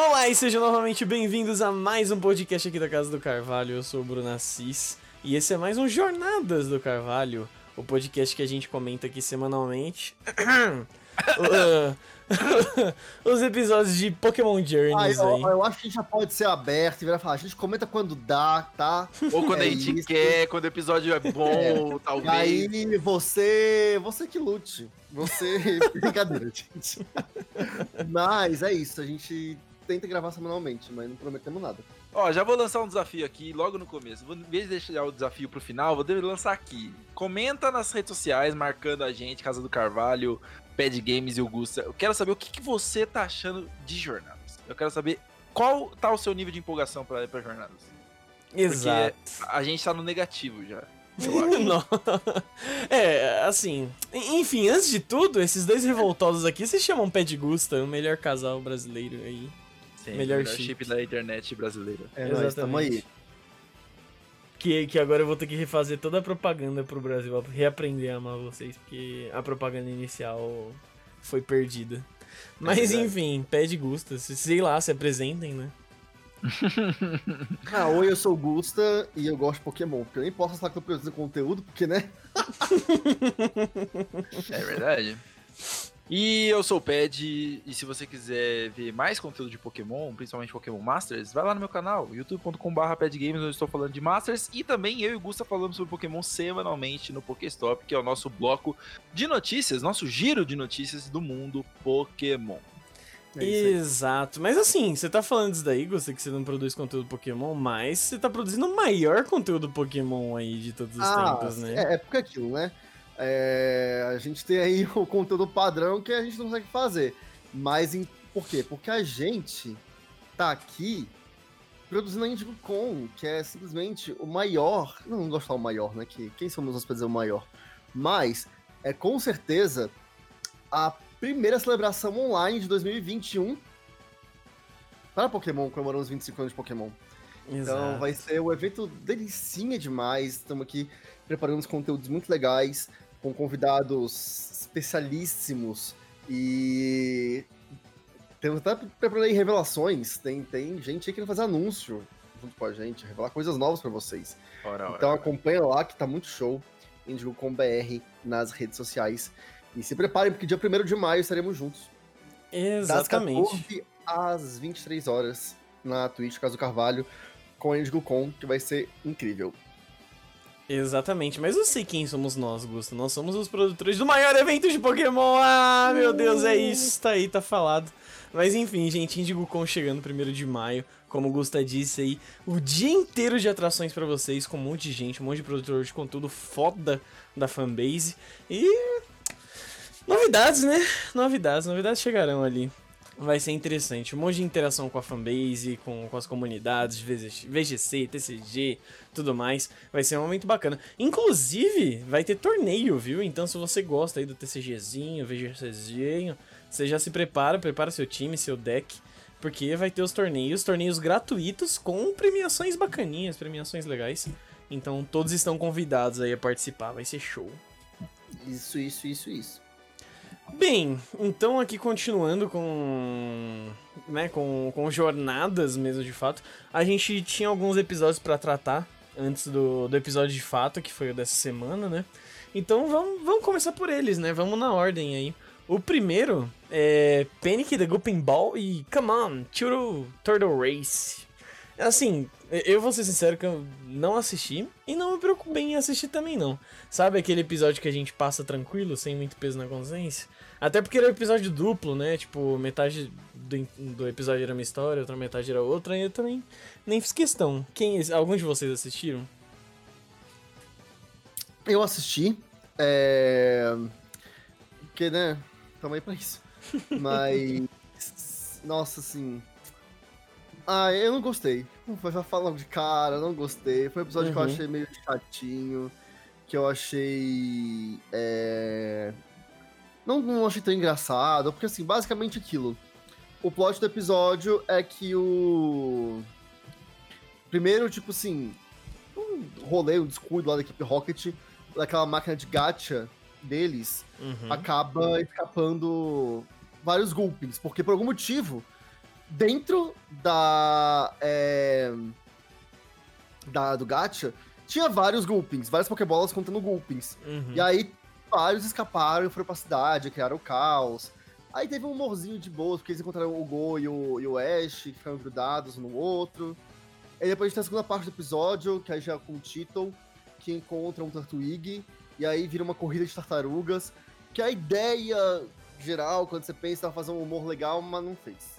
Olá e sejam novamente bem-vindos a mais um podcast aqui da Casa do Carvalho. Eu sou o Bruno Assis e esse é mais um Jornadas do Carvalho, o podcast que a gente comenta aqui semanalmente. Uh, Os episódios de Pokémon Ah, Journeys eu, aí. eu acho que já pode ser aberto e virar falar, a gente comenta quando dá, tá? Ou quando É a gente isso. quer, quando o episódio é bom, E talvez. aí você, você que lute. Você, brincadeira, gente. Mas é isso, a gente tenta gravar semanalmente, mas não prometemos nada. Ó, já vou lançar um desafio aqui logo no começo. Vou, em vez de deixar o desafio pro final, vou lançar aqui. Comenta nas redes sociais, marcando a gente, Casa do Carvalho, Pad Games e Augusta. Eu quero saber o que, que você tá achando de jornadas. Eu quero saber qual tá o seu nível de empolgação pra, pra jornadas. Exato. A gente tá no negativo já. Não. É, assim. Enfim, antes de tudo, esses dois revoltosos aqui se chamam Pé de Gusta, o melhor casal brasileiro aí. Sim, Melhor melhor chip. chip da internet brasileira. É nóis, tamo aí. Que, que agora eu vou ter que refazer toda a propaganda pro Brasil, reaprender a amar vocês, porque a propaganda inicial foi perdida. Mas verdade. enfim, Pé de Gusta, se- sei lá, se apresentem, né? Ah, oi, eu sou o Gusta e eu gosto de Pokémon, porque eu nem posso falar que eu tô produzindo conteúdo, porque, né? É verdade. E eu sou o Ped, e se você quiser ver mais conteúdo de Pokémon, principalmente Pokémon Masters, vai lá no meu canal, youtube.com.br pedgames, onde eu estou falando de Masters, e também eu e o Gusta falamos sobre Pokémon semanalmente no Pokéstop, que é o nosso bloco de notícias, nosso giro de notícias do mundo Pokémon. É isso. Exato. Mas assim, você tá falando disso daí, Gusta, que você não produz conteúdo Pokémon, mas você tá produzindo o maior conteúdo Pokémon aí de todos os tempos, né? É, é porque é aquilo, né? É, a gente tem aí o conteúdo padrão que a gente não consegue fazer. Mas em, por quê? Porque a gente tá aqui produzindo a Indigo Con, que é simplesmente o maior. Não, não gosto de falar o maior, né? Que, quem somos nós pra dizer o maior? Mas é com certeza a primeira celebração online de 2021 para Pokémon, comemorando os 25 anos de Pokémon. Então Exato. vai ser um evento delicinha demais. Estamos aqui preparando uns conteúdos muito legais, com convidados especialíssimos e temos até preparando aí revelações. Tem, tem gente aí querendo fazer anúncio junto com a gente, revelar coisas novas para vocês. Ora, ora. Então acompanha lá que tá muito show. Indigo.com.br nas redes sociais. E se preparem, porque dia 1 de maio estaremos juntos. Das Exatamente. 14 às 23 horas na Twitch, Caso Carvalho, com a IndigoCon, que vai ser incrível. Exatamente, mas eu sei quem somos nós, Gusto. Nós somos os produtores do maior evento de Pokémon. Ah, meu Deus, é isso. Tá aí, tá falado. Mas enfim, gente, IndigoCon chegando 1 de maio. Como o Gusta disse aí, o dia inteiro de atrações pra vocês, com um monte de gente, um monte de produtor de conteúdo foda da fanbase. E. Novidades, né? Novidades, novidades chegarão ali. Vai ser interessante. Um monte de interação com a fanbase, com, com as comunidades, VGC, TCG, tudo mais. Vai ser um momento bacana. Inclusive, vai ter torneio, viu? Então, se você gosta aí do TCGzinho, VGCzinho, você já se prepara, prepara seu time, seu deck, porque vai ter os torneios, torneios gratuitos com premiações bacaninhas, premiações legais. Então, todos estão convidados aí a participar, vai ser show. Isso, isso, isso, isso. Bem, então aqui continuando com, né, com, com jornadas mesmo de fato, a gente tinha alguns episódios pra tratar antes do, do episódio de fato, que foi o dessa semana, né? Então vamos, vamos começar por eles, né? Vamos na ordem aí. O primeiro é Panic the Gooping Ball e Come On, Turtle, Turtle Race. Assim, eu vou ser sincero que eu não assisti e não me preocupei em assistir também não. Sabe aquele episódio que a gente passa tranquilo, sem muito peso na consciência? Até porque era um episódio duplo, né? Tipo, metade do, do episódio era uma história, outra metade era outra, e eu também nem fiz questão. Quem, alguns de vocês assistiram? Eu assisti, é... Porque, né, tamo aí pra isso. Mas, nossa, assim... Ah, eu não gostei. Já falar de cara, não gostei. Foi um episódio que eu Uhum. achei meio chatinho, que eu achei... É... Não, não achei tão engraçado, porque, assim, basicamente aquilo. O plot do episódio é que o... Primeiro, tipo assim, um rolê, um descuido lá da equipe Rocket, daquela máquina de gacha deles, Uhum. acaba escapando vários Gulpings, porque por algum motivo dentro da, é, da do gacha, tinha vários Gulpings, várias Pokébolas contando Gulpings. Uhum. E aí, vários escaparam e foram pra cidade, criaram o caos. Aí teve um humorzinho de boas, porque eles encontraram o Go e o, e o Ash, que ficaram grudados um no outro. E depois a gente tem a segunda parte do episódio, que aí já é com o Tito, que encontra um Tartwig, e aí vira uma corrida de tartarugas, que a ideia geral, quando você pensa, tava fazendo um humor legal, mas não fez.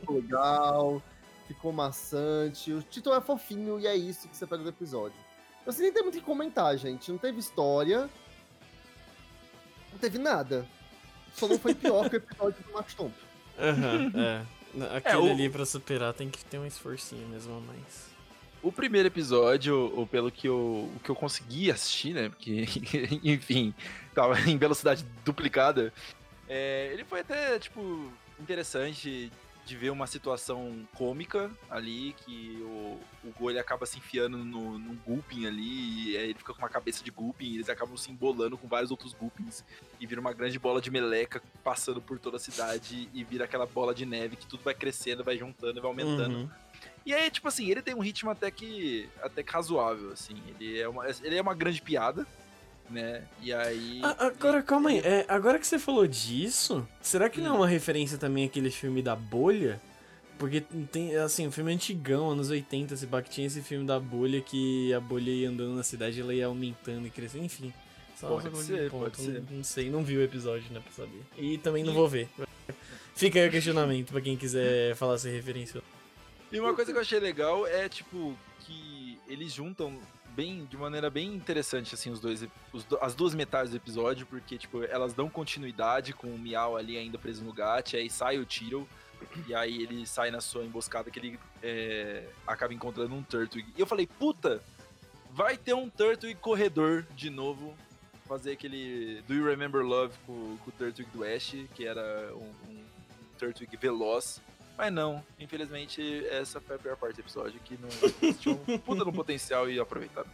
ficou legal, ficou maçante. O Tito é fofinho e é isso que você pega do episódio. Assim, nem tem muito o que comentar, gente. Não teve história, não teve nada. Só não foi pior que o episódio do Max Stomp. Aham, é. Aquele o- ali pra superar tem que ter um esforcinho mesmo a mais. O primeiro episódio, ou pelo que eu, o que eu consegui assistir, né? Porque, enfim, tava em velocidade duplicada. é, ele foi até, tipo, interessante de ver uma situação cômica ali, que o, o Go ele acaba se enfiando no, num Gulpin ali, e ele fica com uma cabeça de Gulpin, e eles acabam se embolando com vários outros Gulpins, e vira uma grande bola de meleca passando por toda a cidade, e vira aquela bola de neve que tudo vai crescendo, vai juntando e vai aumentando. Uhum. E aí, tipo assim, ele tem um ritmo até que, até que razoável, assim. Ele é uma, ele é uma grande piada, né? E aí... Ah, agora, calma aí. É, agora que você falou disso, será que não é uma referência também àquele filme da bolha? Porque tem, assim, um filme antigão, anos 80, se pá, que tinha esse filme da bolha que a bolha ia andando na cidade ela ia aumentando e crescendo, enfim. Só Pode só ser, pode ser. Não, não sei, não vi o episódio, né, pra saber. E também não vou ver. Fica aí o questionamento pra quem quiser falar se referenciou. E uma coisa que eu achei legal é, tipo, que eles juntam bem, de maneira bem interessante, assim, os dois, os as duas metades do episódio, porque, tipo, elas dão continuidade com o Miau ali ainda preso no gato, aí sai o Tiro, e aí ele sai na sua emboscada que ele é, acaba encontrando um Turtwig. E eu falei, puta, vai ter um Turtwig corredor de novo, fazer aquele Do You Remember Love com, com o Turtwig do Ash, que era um, um Turtwig veloz. Mas não, infelizmente essa foi a pior parte do episódio, que não tinha um puta no potencial e aproveitaram.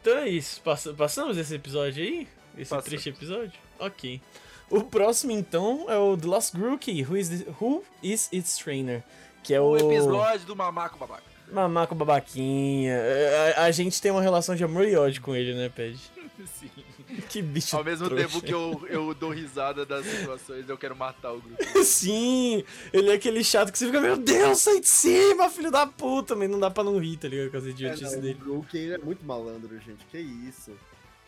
Então é isso. Passa- passamos esse episódio aí? Esse Passamos. triste episódio? Ok. O próximo, então, é o The Lost Rookie, Who is, the- Who is Its Trainer? Que é o, O episódio do Mamaco Babaca. Mamaco Babaquinha. É, A, a gente tem uma relação de amor e ódio com ele, né, Ped? Sim. Que bicho Ao mesmo trouxa. tempo que eu, eu dou risada das situações, eu quero matar o grupo. Sim, ele é aquele chato que você fica, meu Deus, sai de cima, filho da puta, mas não dá pra não rir, tá ligado? Com as É, idiotices não, o dele. Brook ele é muito malandro, gente. Que isso?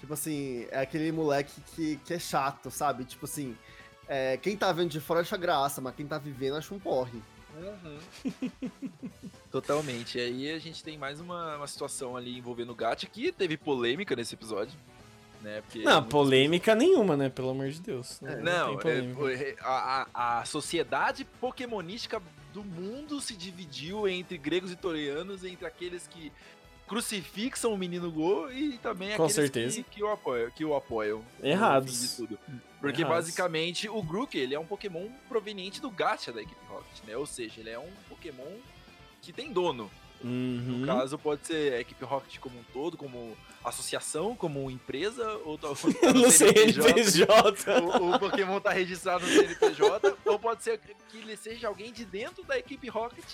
Tipo assim, é aquele moleque que, que é chato, sabe? Tipo assim, é, quem tá vendo de fora acha graça, mas quem tá vivendo acha um porre. Totalmente. E aí a gente tem mais uma, uma situação ali envolvendo o Gacha, que teve polêmica nesse episódio. Né? Porque Não, muitas polêmica nenhuma, né? Pelo amor de Deus. Não, Não, polêmica. é, a, a, sociedade pokémonística do mundo se dividiu entre gregos e torianos, entre aqueles que crucifixam o menino Go e também Com aqueles certeza. Que, que o apoiam. Que o apoiam Errados. tudo. Porque Errados. basicamente o Grook ele é um Pokémon proveniente do Gacha da equipe Rocket, né? Ou seja, ele é um Pokémon que tem dono. Uhum. No caso, pode ser a equipe Rocket como um todo, como associação, como empresa, ou talvez no CNPJ. o, o Pokémon tá registrado no CNPJ, ou pode ser que ele seja alguém de dentro da equipe Rocket.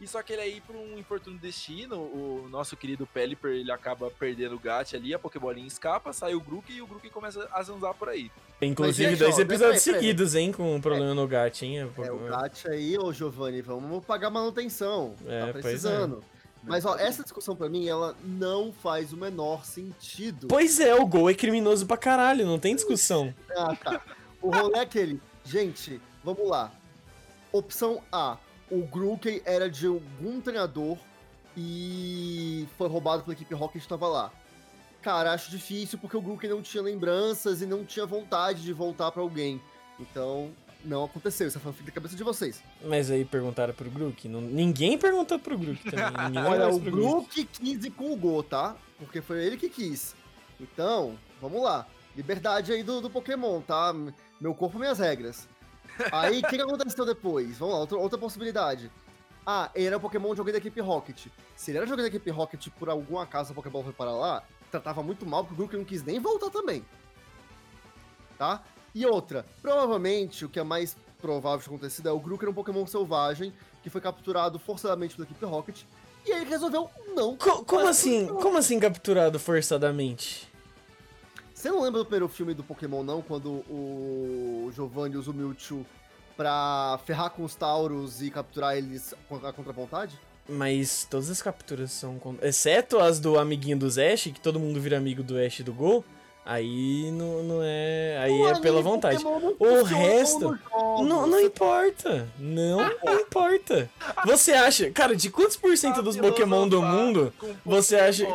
E só que ele aí, por um infortúnio destino, o nosso querido Pelipper, ele acaba perdendo o Gat ali, a Pokébolinha escapa, sai o Grook e o Grook começa a zanzar por aí. Inclusive, dois episódios seguidos, hein, com um problema no gato, hein? É, o Gacha aí, ô Giovanni, vamos pagar manutenção. É, tá pois precisando. Mas ó, essa discussão pra mim, ela não faz o menor sentido. Pois é, o gol é criminoso pra caralho, não tem discussão. Ah, tá. O rolê é aquele. Gente, vamos lá. Opção A. O Grookey era de algum treinador e foi roubado pela equipe Rocket e estava lá. Cara, acho difícil porque o Grookey não tinha lembranças e não tinha vontade de voltar pra alguém. Então, não aconteceu. Isso é fanfic da cabeça de vocês. Mas aí perguntaram pro Grook. Não, ninguém perguntou pro Grook também. Olha, o Grook. Quis ir com o Go, tá? Porque foi ele que quis. Então, vamos lá. Liberdade aí do, do Pokémon, tá? Meu corpo, minhas regras. Aí, o que, que aconteceu depois? Vamos lá, outra, outra possibilidade. Ah, ele era o Pokémon de alguém da equipe Rocket. Se ele era alguém da equipe Rocket por algum acaso a Pokéball foi para lá, tratava muito mal, porque o Grook não quis nem voltar também. Tá? E outra, provavelmente o que é mais provável de acontecido é o Grook era um Pokémon selvagem que foi capturado forçadamente pela equipe Rocket e ele resolveu não. Co- como assim? Como assim capturado forçadamente? Você não lembra do primeiro filme do Pokémon, não? Quando o Giovanni usa o Mewtwo pra ferrar com os Tauros e capturar eles a vontade? Mas todas as capturas são. Exceto as do amiguinho do Ash, que todo mundo vira amigo do Ash e do Go. Aí não, não é. Aí O é pela vontade. O resto-. Não, não importa. Não importa. Você acha. Cara, de quantos por cento dos Pokémon do mundo. Você acha-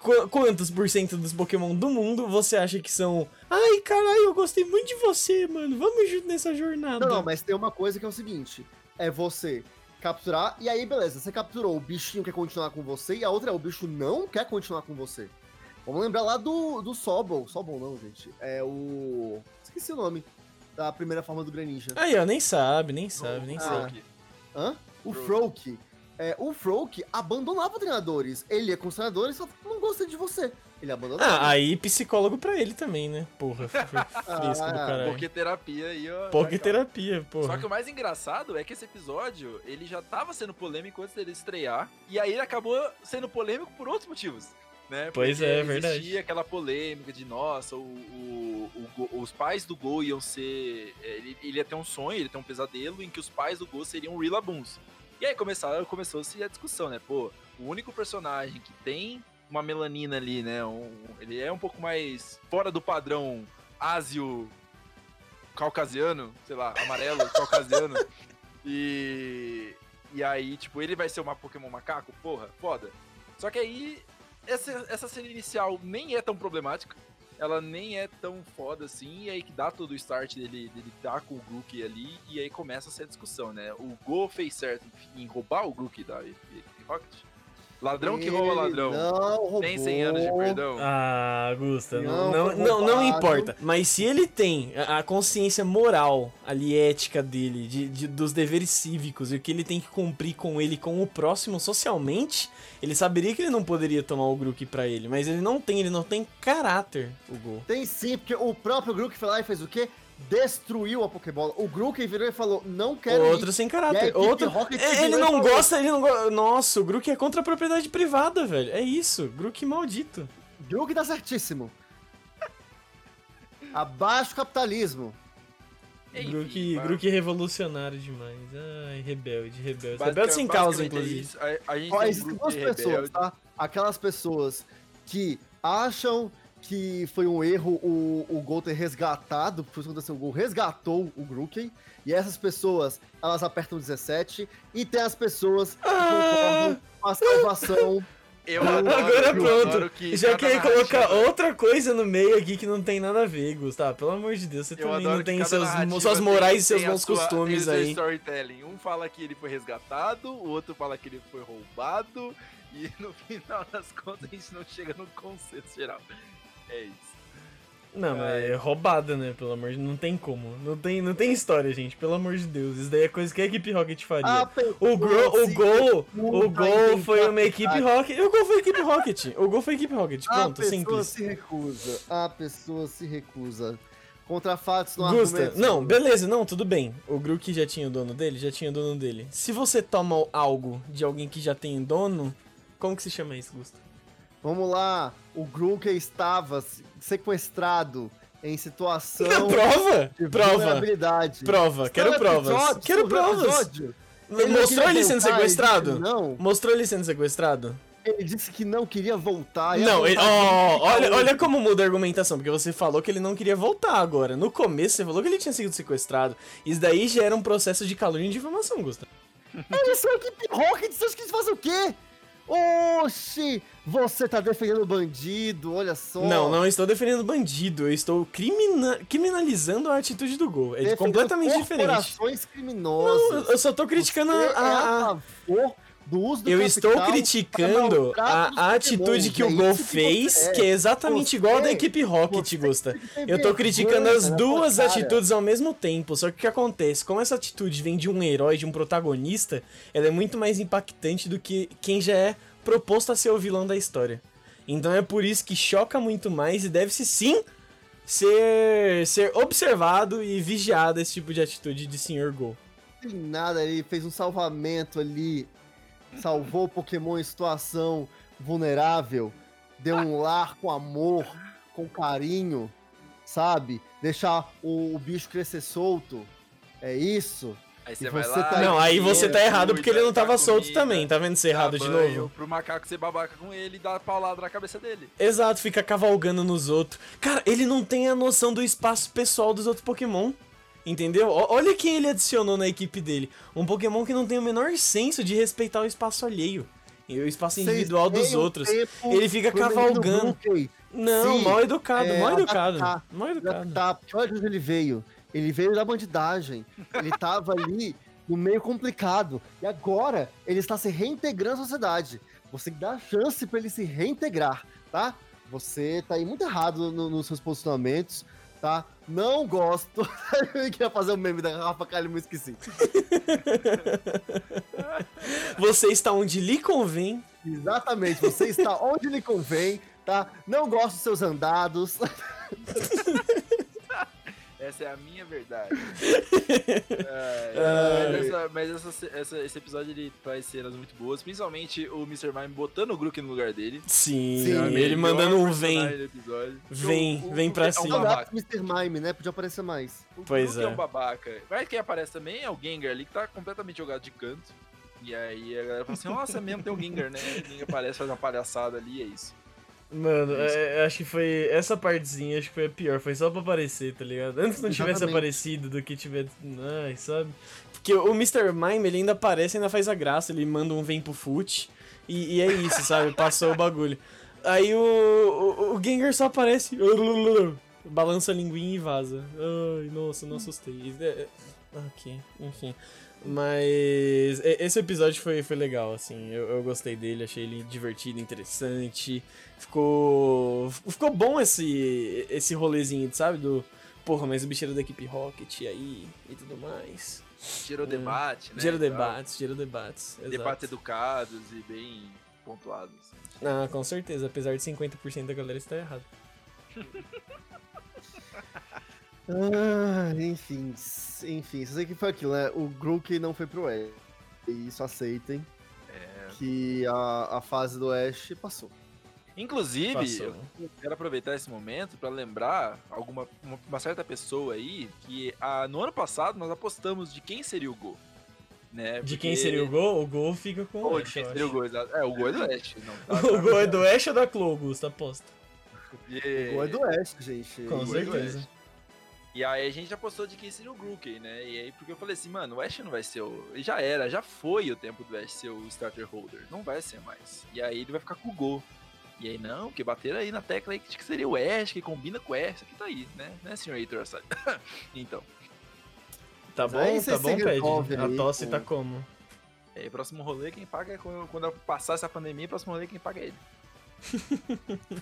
qu- Quantos por cento dos Pokémon do mundo você acha que são. Ai, caralho, eu gostei muito de você, mano. Vamos junto nessa jornada. Não, não, mas tem uma coisa que é o seguinte: é você capturar, e aí beleza, você capturou, o bichinho quer continuar com você, e a outra é o bicho não quer continuar com você. Vamos lembrar lá do, do Sobol. Sobol não, gente. É o. Esqueci o nome da primeira forma do Greninja. Aí, ó, nem sabe, nem sabe, nem Ah. sabe. Hã? O Froak. Froak. É, o Froak abandonava treinadores. Ele ia com os treinadores e só não gostei de você. Ele abandonava. Ah, aí psicólogo pra ele também, né? Porra, fresco do Ah, caralho. Porque terapia aí, ó. Porque terapia, Só porra. que o mais engraçado é que esse episódio, ele já tava sendo polêmico antes dele estrear, e aí ele acabou sendo polêmico por outros motivos, né? Pois Porque é, é verdade. Existia aquela polêmica de, nossa, o, o- o os pais do Go iam ser... Ele, ele ia ter um sonho, ele ia ter um pesadelo em que os pais do Go seriam Rillaboons. E aí começaram, começou-se a discussão, né? Pô, o único personagem que tem uma melanina ali, né? um- ele é um pouco mais fora do padrão ásio caucasiano, sei lá, amarelo, caucasiano. E. E aí, tipo, ele vai ser uma Pokémon macaco? Porra, foda. Só que aí, essa, essa cena inicial nem é tão problemática. Ela nem é tão foda assim. E aí que dá todo o start dele, dele dar com o Grook ali. E aí começa essa discussão, né? O Go fez certo em roubar o Grook da Rocket. Ladrão que rouba ladrão. Não, roubou. Tem 100 anos de perdão. Ah, Gusta, não, Não, não, não, importa. Mas se ele tem a a consciência moral, ali, ética dele, de, de- dos deveres cívicos e o que ele tem que cumprir com ele, com o próximo socialmente, ele saberia que ele não poderia tomar o Grook pra ele. Mas ele não tem, ele não tem caráter, o Gol. Tem sim, porque o próprio Grook foi lá e fez o quê? Destruiu a Pokébola. O Grook virou e falou: não quero Outro ir. sem E a caráter. Outro. Rocket É, Ele não falou, gosta, ele não gosta. Nossa, o Grook é contra a propriedade privada, velho. É isso. Grook maldito. Grook tá certíssimo. Abaixo o capitalismo. Grook, mas- Grook revolucionário demais. Ai, rebelde, rebelde. Rebelde sem causa, é inclusive. isso. A, a gente Ó, tem um existem duas pessoas, rebelde. tá? Aquelas pessoas que acham que foi um erro o, o Gol ter resgatado, por isso que aconteceu, o Gol resgatou o Grookey, e essas pessoas, elas apertam 17, e tem as pessoas que Ah! concordam com a salvação. Eu Agora adoro, Agora eu pronto. adoro que Já cada quer colocar narrativa- outra coisa no meio aqui que não tem nada a ver, Gustavo. Pelo amor de Deus, você Eu também não tem seus, suas tem- morais e seus bons sua- costumes aí. storytelling. Um fala que ele foi resgatado, o outro fala que ele foi roubado, e no final das contas a gente não chega num consenso geral. É isso. Não, mas é roubada, né? Pelo amor de Não tem como. Não tem, não tem história, gente. Pelo amor de Deus. Isso daí é coisa que a equipe Rocket faria. A pessoa O, Gro, o se Gol, o a Gol foi uma equipe a Rocket. O Gol foi equipe Rocket. O Gol foi equipe Rocket. A Pronto, pessoa simples. se recusa. A pessoa se recusa. Contra fatos no Gusta, não, beleza, não, tudo bem. O Grook já tinha o dono dele? Já tinha o dono dele. Se você toma algo de alguém que já tem dono, como que se chama isso, Gusta? Vamos lá. O Grookey estava sequestrado em situação prova! de Prova! Prova, quero provas. Quero provas! episódio, ele Mostrou ele sendo sequestrado? Ele não, Mostrou ele sendo sequestrado? ele disse que não queria voltar. Não, ele, fica olha, olha como muda a argumentação, porque você falou que ele não queria voltar agora. No começo você falou que ele tinha sido sequestrado. Isso daí já era um processo de calúnia e difamação, Gusta. Eles são equipe Rocket, vocês quis fazer o quê? Oxi, você tá defendendo o bandido, olha só. Não, não estou defendendo bandido, eu estou crimina- criminalizando a atitude do gol. É Defendendo completamente diferente. corporações Não, criminosas. eu só tô criticando Você a- a- é a favor do uso do Eu estou criticando a, a atitude Pokémons, que o Gol fez, é. que é exatamente Você- igual a da equipe Rocket, Gusta. Eu tô criticando as duas cara. atitudes ao mesmo tempo. Só que o que acontece? Como essa atitude vem de um herói, de um protagonista, ela é muito mais impactante do que quem já é proposto a ser o vilão da história. Então é por isso que choca muito mais e deve-se sim ser, ser observado e vigiado esse tipo de atitude de Sr. Go. Tem nada, ele fez um salvamento ali, salvou o Pokémon em situação vulnerável, deu um lar com amor, com carinho, sabe? Deixar o, o bicho crescer solto. É isso. Aí E você vai você lá. tá- Não, aí você tá errado porque ele não tava solto comida, também, tá vendo ser dá errado de novo? Pro macaco ser babaca com ele e dar paulada na cabeça dele. Exato, fica cavalgando nos outros. Cara, ele não tem a noção do espaço pessoal dos outros Pokémon. Entendeu? Olha quem ele adicionou na equipe dele. Um Pokémon que não tem o menor senso de respeitar o espaço alheio. E o espaço individual dos outros. Ele fica cavalgando. Não, Sim, mal educado, é, mal educado. adaptar, Mal educado. adaptar, porque olha de onde ele veio. Ele veio da bandidagem. Ele tava ali no meio complicado. E agora ele está se reintegrando à sociedade. Você dá chance para ele se reintegrar, tá? Você tá aí muito errado no- nos seus posicionamentos, tá? Não gosto. Eu queria fazer o meme da Rafa Kalimann, esqueci. Você está onde lhe convém. Exatamente, você está onde lhe convém, tá? Não gosto dos seus andados. Essa é a minha verdade. É, Ai. mas essa- mas essa- essa- esse episódio ele traz cenas muito boas, principalmente o Mr. Mime botando o Grook no lugar dele. Sim, Sim, ele Melhor mandando um vem. Vem, O- o- vem pra é um cima. babaca. Saudades do Mr. Mime, né? Podia aparecer mais. O Pois Grook é. é. um babaca. Mas quem aparece também é o Gengar ali, que tá completamente jogado de canto. E aí a galera fala assim, nossa, mesmo tem o Gengar, né? O Gengar aparece, faz uma palhaçada ali e é isso. Mano, Isso. é, acho que foi. Essa partezinha acho que foi a pior. Foi só pra aparecer, tá ligado? Antes não tivesse Exatamente. aparecido do que tivesse. Ai, sabe? Porque o Mr. Mime, ele ainda aparece, ainda faz a graça, ele manda um vem pro foot. E, e é isso, sabe? Passou o bagulho. Aí o, o, o Gengar só aparece. Balança a linguinha e vaza. Ai, nossa, não assustei. É, é, ok, enfim. Mas esse episódio foi, foi legal, assim. Eu, eu gostei dele, achei ele divertido, interessante. Ficou. Ficou bom esse, esse rolezinho, sabe? Do. Porra, mas o bicho era da equipe Rocket aí e tudo mais. Gerou É. debate, né? Tal. debates, gera debates. Debates educados e bem pontuados. Ah, com certeza, apesar de 50% da galera estar errado. Ah, enfim, enfim, só sei que foi aquilo, né? O Grook não foi pro Ash. E isso aceitem. Que a, a fase do Ash passou. Inclusive, Passou. eu quero aproveitar esse momento pra lembrar alguma uma, uma certa pessoa aí que ah, no ano passado nós apostamos de quem seria o Go. Né? De quem Porque- seria o gol? O gol fica com o Ou Ash, de quem eu seria o acho. Go, exato. É, o Go é do Ash. Não, tá, O gol é do Ash ou da Clo, Augusto? Aposta. E- Ou é do Ash, gente. Com Gol é certeza. Ash. E aí a gente apostou de quem seria o Grookey, né? E aí porque eu falei assim, mano, o Ash não vai ser o... ele Já era, já foi o tempo do Ash ser o starter holder. Não vai ser mais. E aí ele vai ficar com o Go. E aí, não, que bateram aí na tecla aí que seria o Ash, que combina com o Ash. Isso aqui tá aí, né? Né, senhor Heitor então, Tá bom, aí tá bom, Ped. A tosse com- tá como? e aí, próximo rolê, quem paga é quando, quando eu passar essa pandemia, próximo rolê, quem paga é ele.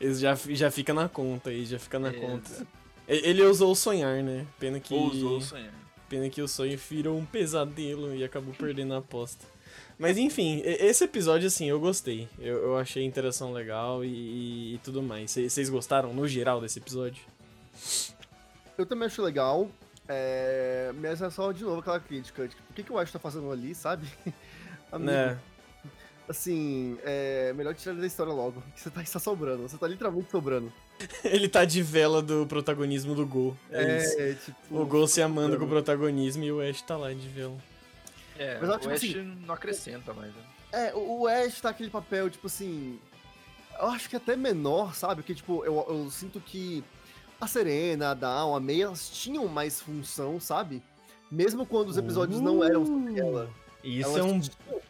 Ele já, já fica na conta aí, já fica na É, conta. exato. Ele ousou o sonhar, né? Pena que. Ousou sonhar. Pena que o sonho virou um pesadelo e acabou perdendo a aposta. Mas enfim, esse episódio, assim, eu gostei. Eu, eu achei a interação legal e, e tudo mais. Vocês gostaram, no geral, desse episódio? Eu também acho legal. É... Mas é só de novo aquela crítica. Tipo, o que, que o Ash tá fazendo ali, sabe? Amigo, Né? Assim, é melhor tirar ele da história logo. Que você tá, está sobrando. Você tá literalmente sobrando. Ele tá de vela do protagonismo do Gol. É, isso. tipo. O Gol se amando com o protagonismo e o Ash tá lá de vela. É, Mas o que, Ash assim, não acrescenta mais, né? É, o Ash tá aquele papel, tipo assim. Eu acho que até menor, sabe? Porque, tipo, eu, eu sinto que a Serena, a Dawn, a May, elas tinham mais função, sabe? Mesmo quando os episódios não eram sobre ela. Isso elas é um tinham-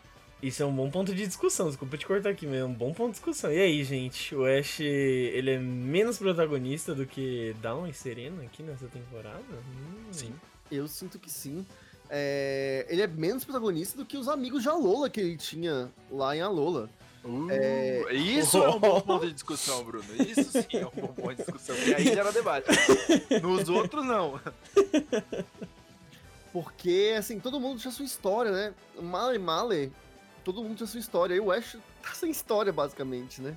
Isso é um bom ponto de discussão, desculpa te cortar aqui, mas é um bom ponto de discussão. E aí, gente, o Ash, ele é menos protagonista do que Dawn e Serena aqui nessa temporada? Hum. Sim. Eu sinto que sim. É, ele é menos protagonista do que os amigos de Alola que ele tinha lá em Alola. É... Isso é um bom ponto de discussão, Bruno. Isso sim é um bom ponto de discussão. E aí gera debate. Nos outros, não. Porque, assim, todo mundo tinha sua história, né? Male Male, todo mundo tinha sua história. E o Ash tá sem história, basicamente, né?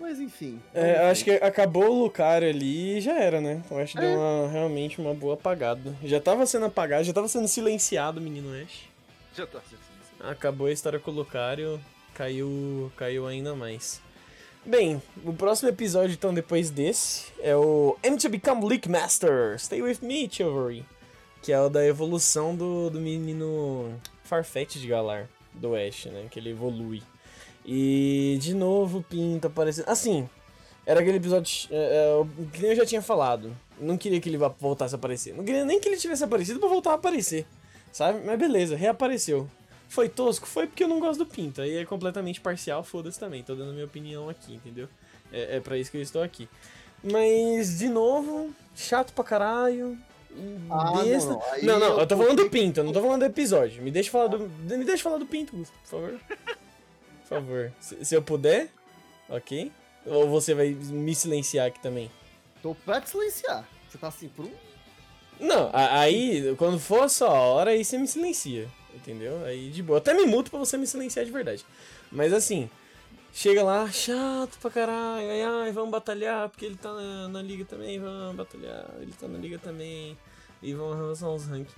Mas enfim. É, acho que acabou o Lucario ali e já era, né? Eu acho que deu uma- realmente uma boa apagada. Já tava sendo apagado, já tava sendo silenciado o menino Ash. Já tá assim, assim. Acabou a história com o Lucario, caiu, caiu ainda mais. Bem, o próximo episódio, então, depois desse, é o M to Become League Master. Stay with me, Chivalry. Que é o da evolução do, do menino Farfetch de Galar, do Ash, né? Que ele evolui. E, de novo, Pinto aparecendo. Assim, era aquele episódio. É, é, que nem eu já tinha falado. Não queria que ele voltasse a aparecer. Não queria nem que ele tivesse aparecido pra voltar a aparecer. Sabe? Mas beleza, reapareceu. Foi tosco? Foi porque eu não gosto do Pinto. Aí é completamente parcial, foda-se também. Tô dando minha opinião aqui, entendeu? É, é pra isso que eu estou aqui. Mas, de novo, chato pra caralho. Ah, não, não, não, eu eu tô falando do Pinto, eu não tô falando do episódio. Me deixa falar do. Me deixa falar do Pinto, por favor. Por favor. Se, se eu puder, ok? Ou você vai me silenciar aqui também? Tô pra te silenciar. Você tá assim por um. Não, a- aí, quando for a sua hora, aí você me silencia. Entendeu? Aí de boa. Eu até me muto pra você me silenciar de verdade. Mas assim, chega lá, chato pra caralho. Ai, ai, vamos batalhar, porque ele tá na, na liga também, vamos batalhar. Ele tá na liga também. E vamos avançar os ranks.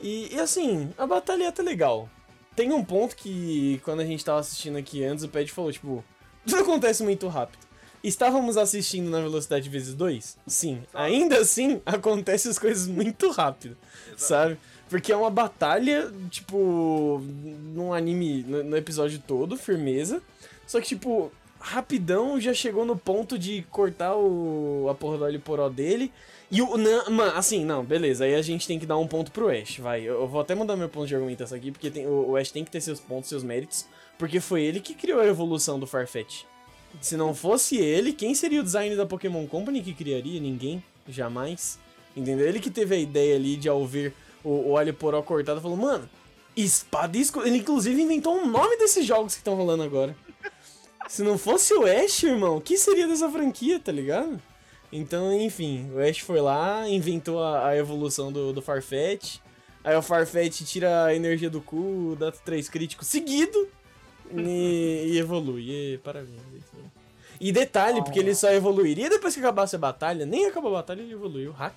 E, e assim, a batalha é até legal. Tem um ponto que, quando a gente tava assistindo aqui antes, o Pet falou, tipo, tudo acontece muito rápido. Estávamos assistindo na velocidade vezes 2? Sim. Ainda assim, acontecem as coisas muito rápido, sabe? Porque é uma batalha, tipo, num anime, no episódio todo, firmeza. Só que, tipo, rapidão já chegou no ponto de cortar o, a porra do alho poró dele. E o. Mano, assim, não, beleza. Aí a gente tem que dar um ponto pro Ash, vai. Eu, eu vou até mudar meu ponto de argumentação aqui, porque tem, o, o Ash tem que ter seus pontos, seus méritos. Porque foi ele que criou a evolução do Farfetch. Se não fosse ele, quem seria o design da Pokémon Company que criaria? Ninguém. Jamais. Entendeu? Ele que teve a ideia ali de ao ver o, o poró cortado, falou, mano, espada e escudo. Ele inclusive inventou um nome desses jogos que estão rolando agora. Se não fosse o Ash, irmão, o que seria dessa franquia, tá ligado? Então, enfim, o Ash foi lá, inventou a, a evolução do, do Farfetch. Aí o Farfetch tira a energia do cu, dá três críticos seguido e, e evolui. E, parabéns. E detalhe, porque ele só evoluiria depois que acabasse a batalha. Nem acabou a batalha, ele evoluiu. Hack.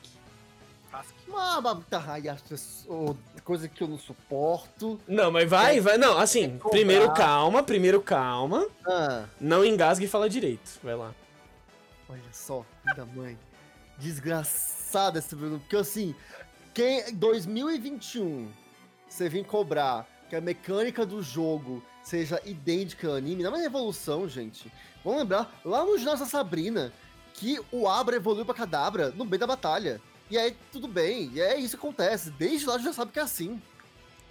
Uma oh, coisa que eu não suporto. Não, mas vai, vai. Não, assim, cobrar. primeiro calma, primeiro calma. Ah, Não engasgue e fala direito. Vai lá. olha só, da mãe. Desgraçada esse Bruno. Porque assim, quem 2021 você vem cobrar que a mecânica do jogo seja idêntica ao anime, não é uma evolução, gente. Vamos lembrar, lá no ginásio da Sabrina, que o Abra evoluiu pra Cadabra no meio da batalha. E aí, tudo bem, e é isso que acontece. Desde lá já sabe que é assim.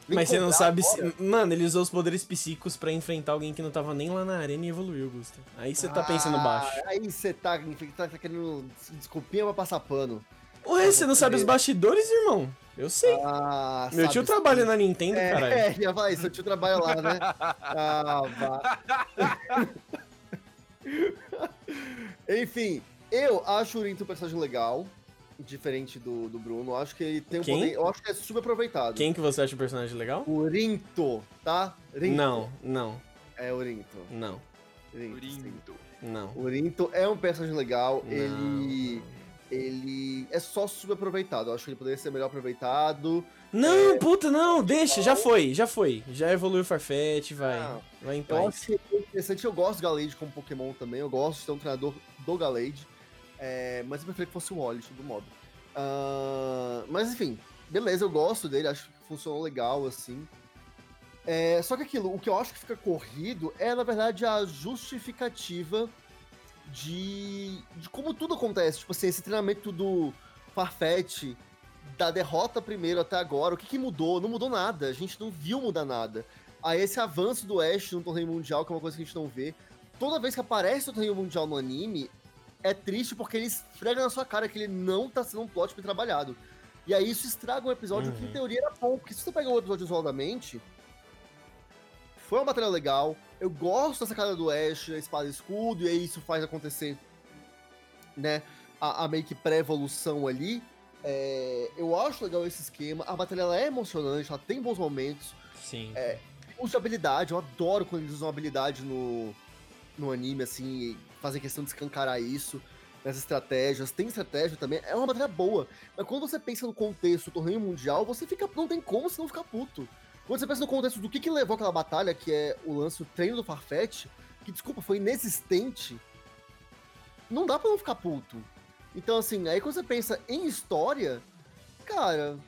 Vem Mas você não sabe agora. se. Mano, ele usou os poderes psíquicos pra enfrentar alguém que não tava nem lá na arena e evoluiu, Gusto. Aí você tá pensando Ah, baixo. Aí você tá, tá, tá querendo desculpinha pra passar pano. Ué, você não sabe os bastidores, irmão? Eu sei. Ah, Meu tio trabalha na Nintendo, caralho. É, já vai, seu tio trabalha lá, né? Ah, vá. Enfim, eu acho o Urinto um personagem legal, diferente do, do Bruno. Eu acho que ele tem um Quem? poder. Eu acho que é super aproveitado. Quem que você acha o personagem legal? Urinto, tá? Rinto. Não, não, É Urinto. não, Urinto. sim. Lindo. não. Urinto é um personagem legal. Não. Ele. Ele é só subaproveitado. Eu acho que ele poderia ser melhor aproveitado. Não, puta, não, deixa, já foi, já foi. Já evoluiu o Farfetch, vai. Não. Vai em Eu paz. acho que é interessante. Eu gosto do Galade como Pokémon também. Eu gosto de ter um treinador do Galade. É, mas eu preferia que fosse o Wally, de todo modo. Ah, mas enfim, beleza, eu gosto dele. Acho que funcionou legal, assim. É, só que aquilo, o que eu acho que fica corrido é, na verdade, a justificativa de, de como tudo acontece. Tipo assim, esse treinamento do Farfetch, da derrota primeiro até agora, o que, que mudou? Não mudou nada, a gente não viu mudar nada. Aí esse avanço do Ash no torneio mundial, que é uma coisa que a gente não vê. Toda vez que aparece o torneio mundial no anime, é triste porque ele esfrega na sua cara que ele não tá sendo um plot bem trabalhado. E aí isso estraga um episódio que em Uhum. teoria era bom, porque se você pegar o episódio isoladamente, foi uma batalha legal. Eu gosto dessa cara do Ash, a espada e escudo, e aí isso faz acontecer, né, a, a meio que pré-evolução ali. É, eu acho legal esse esquema. A batalha ela é emocionante, ela tem bons momentos. Sim. Uso de habilidade, eu adoro quando eles usam habilidade no, no anime, assim, fazem questão de escancarar isso nas estratégias. Tem estratégia também, é uma batalha boa. Mas quando você pensa no contexto do torneio mundial, você fica. Não tem como você não ficar puto. Quando você pensa no contexto do que, que levou aquela batalha, que é o lance, o treino do Farfetch, que, desculpa, foi inexistente, não dá pra não ficar puto. Então, assim, aí quando você pensa em história, cara,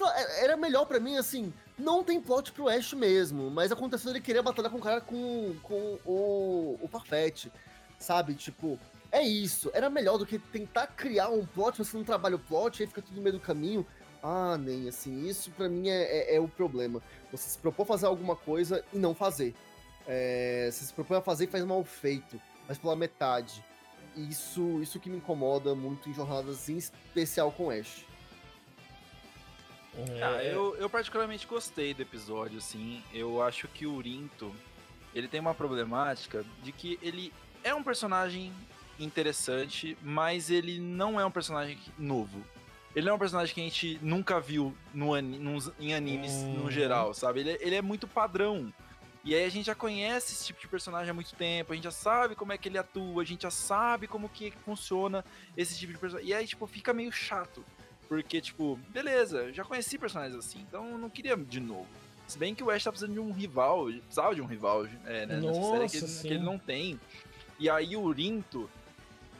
lá, é, era melhor para mim, assim, não tem plot pro Ash mesmo, mas aconteceu ele querer batalhar com o cara com, com o, o Farfetch, sabe? Tipo, é isso. Era melhor do que tentar criar um plot, você não trabalha o plot, aí fica tudo no meio do caminho. Ah, nem assim, isso para mim é, é, é, o problema. Você se propõe a fazer alguma coisa e não fazer. É, você se propõe a fazer e faz mal feito, mas pela metade. Isso, isso que me incomoda muito em jornadas, em especial com Ash. Ah, eu, eu particularmente gostei do episódio, assim. Eu acho que o Rinto, ele tem uma problemática de que ele é um personagem interessante, mas ele não é um personagem novo. Ele não é um personagem que a gente nunca viu no, nos, em animes no geral, sabe? Ele, ele é muito padrão. E aí a gente já conhece esse tipo de personagem há muito tempo, a gente já sabe como é que ele atua, a gente já sabe como que funciona esse tipo de personagem. E aí, tipo, fica meio chato. Porque, tipo, beleza, já conheci personagens assim, então eu não queria de novo. Se bem que o Ash tá precisando de um rival, precisava de um rival, é, né? Nossa, nessa série que ele, que ele não tem. E aí o Rinto,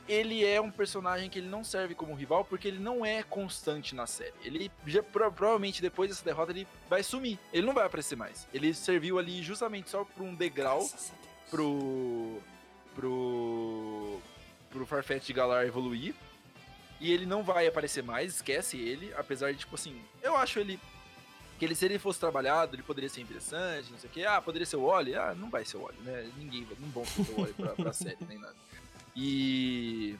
ele é um personagem que ele não serve como rival porque ele não é constante na série. Ele já, provavelmente depois dessa derrota ele vai sumir. Ele não vai aparecer mais. Ele serviu ali justamente só para um degrau pro pro pro Farfetch de Galar evoluir. E ele não vai aparecer mais, esquece ele, apesar de tipo assim, eu acho ele que ele se ele fosse trabalhado, ele poderia ser interessante, não sei o que. Ah, poderia ser o Wally? Ah, não vai ser o Wally, né? Ninguém, não vão ser o Wally pra, pra série nem nada. E.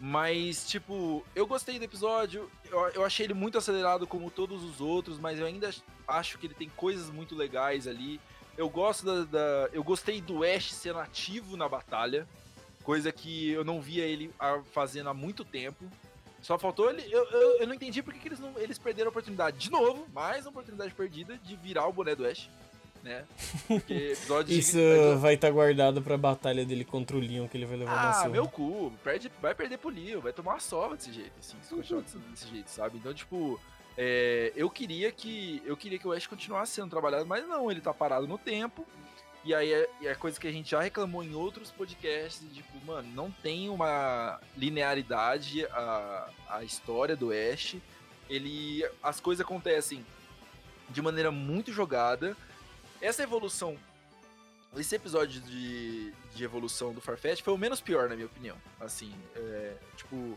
Mas, tipo, eu gostei do episódio, eu, eu achei ele muito acelerado como todos os outros, mas eu ainda acho que ele tem coisas muito legais ali. Eu gosto da, da, Eu gostei do Ash ser nativo na batalha, coisa que eu não via ele fazendo há muito tempo. Só faltou ele. Eu, eu, eu não entendi porque que eles, não, eles perderam a oportunidade. De novo, mais uma oportunidade perdida de virar o boné do Ash né? Isso vai estar tá guardado pra batalha dele contra o Leon que ele vai levar ah, na surra. Ah, meu cu, perde, vai perder pro Leon, vai tomar uma sova desse jeito, assim, se continuar desse jeito, sabe? Então, tipo, é, eu queria que eu queria que o Ash continuasse sendo trabalhado, mas não, ele tá parado no tempo. E aí é, é coisa que a gente já reclamou em outros podcasts, tipo, mano, não tem uma linearidade a, a história do Ash. Ele as coisas acontecem de maneira muito jogada essa evolução, esse episódio de, de evolução do Farfetch foi o menos pior, na minha opinião. Assim, é, tipo,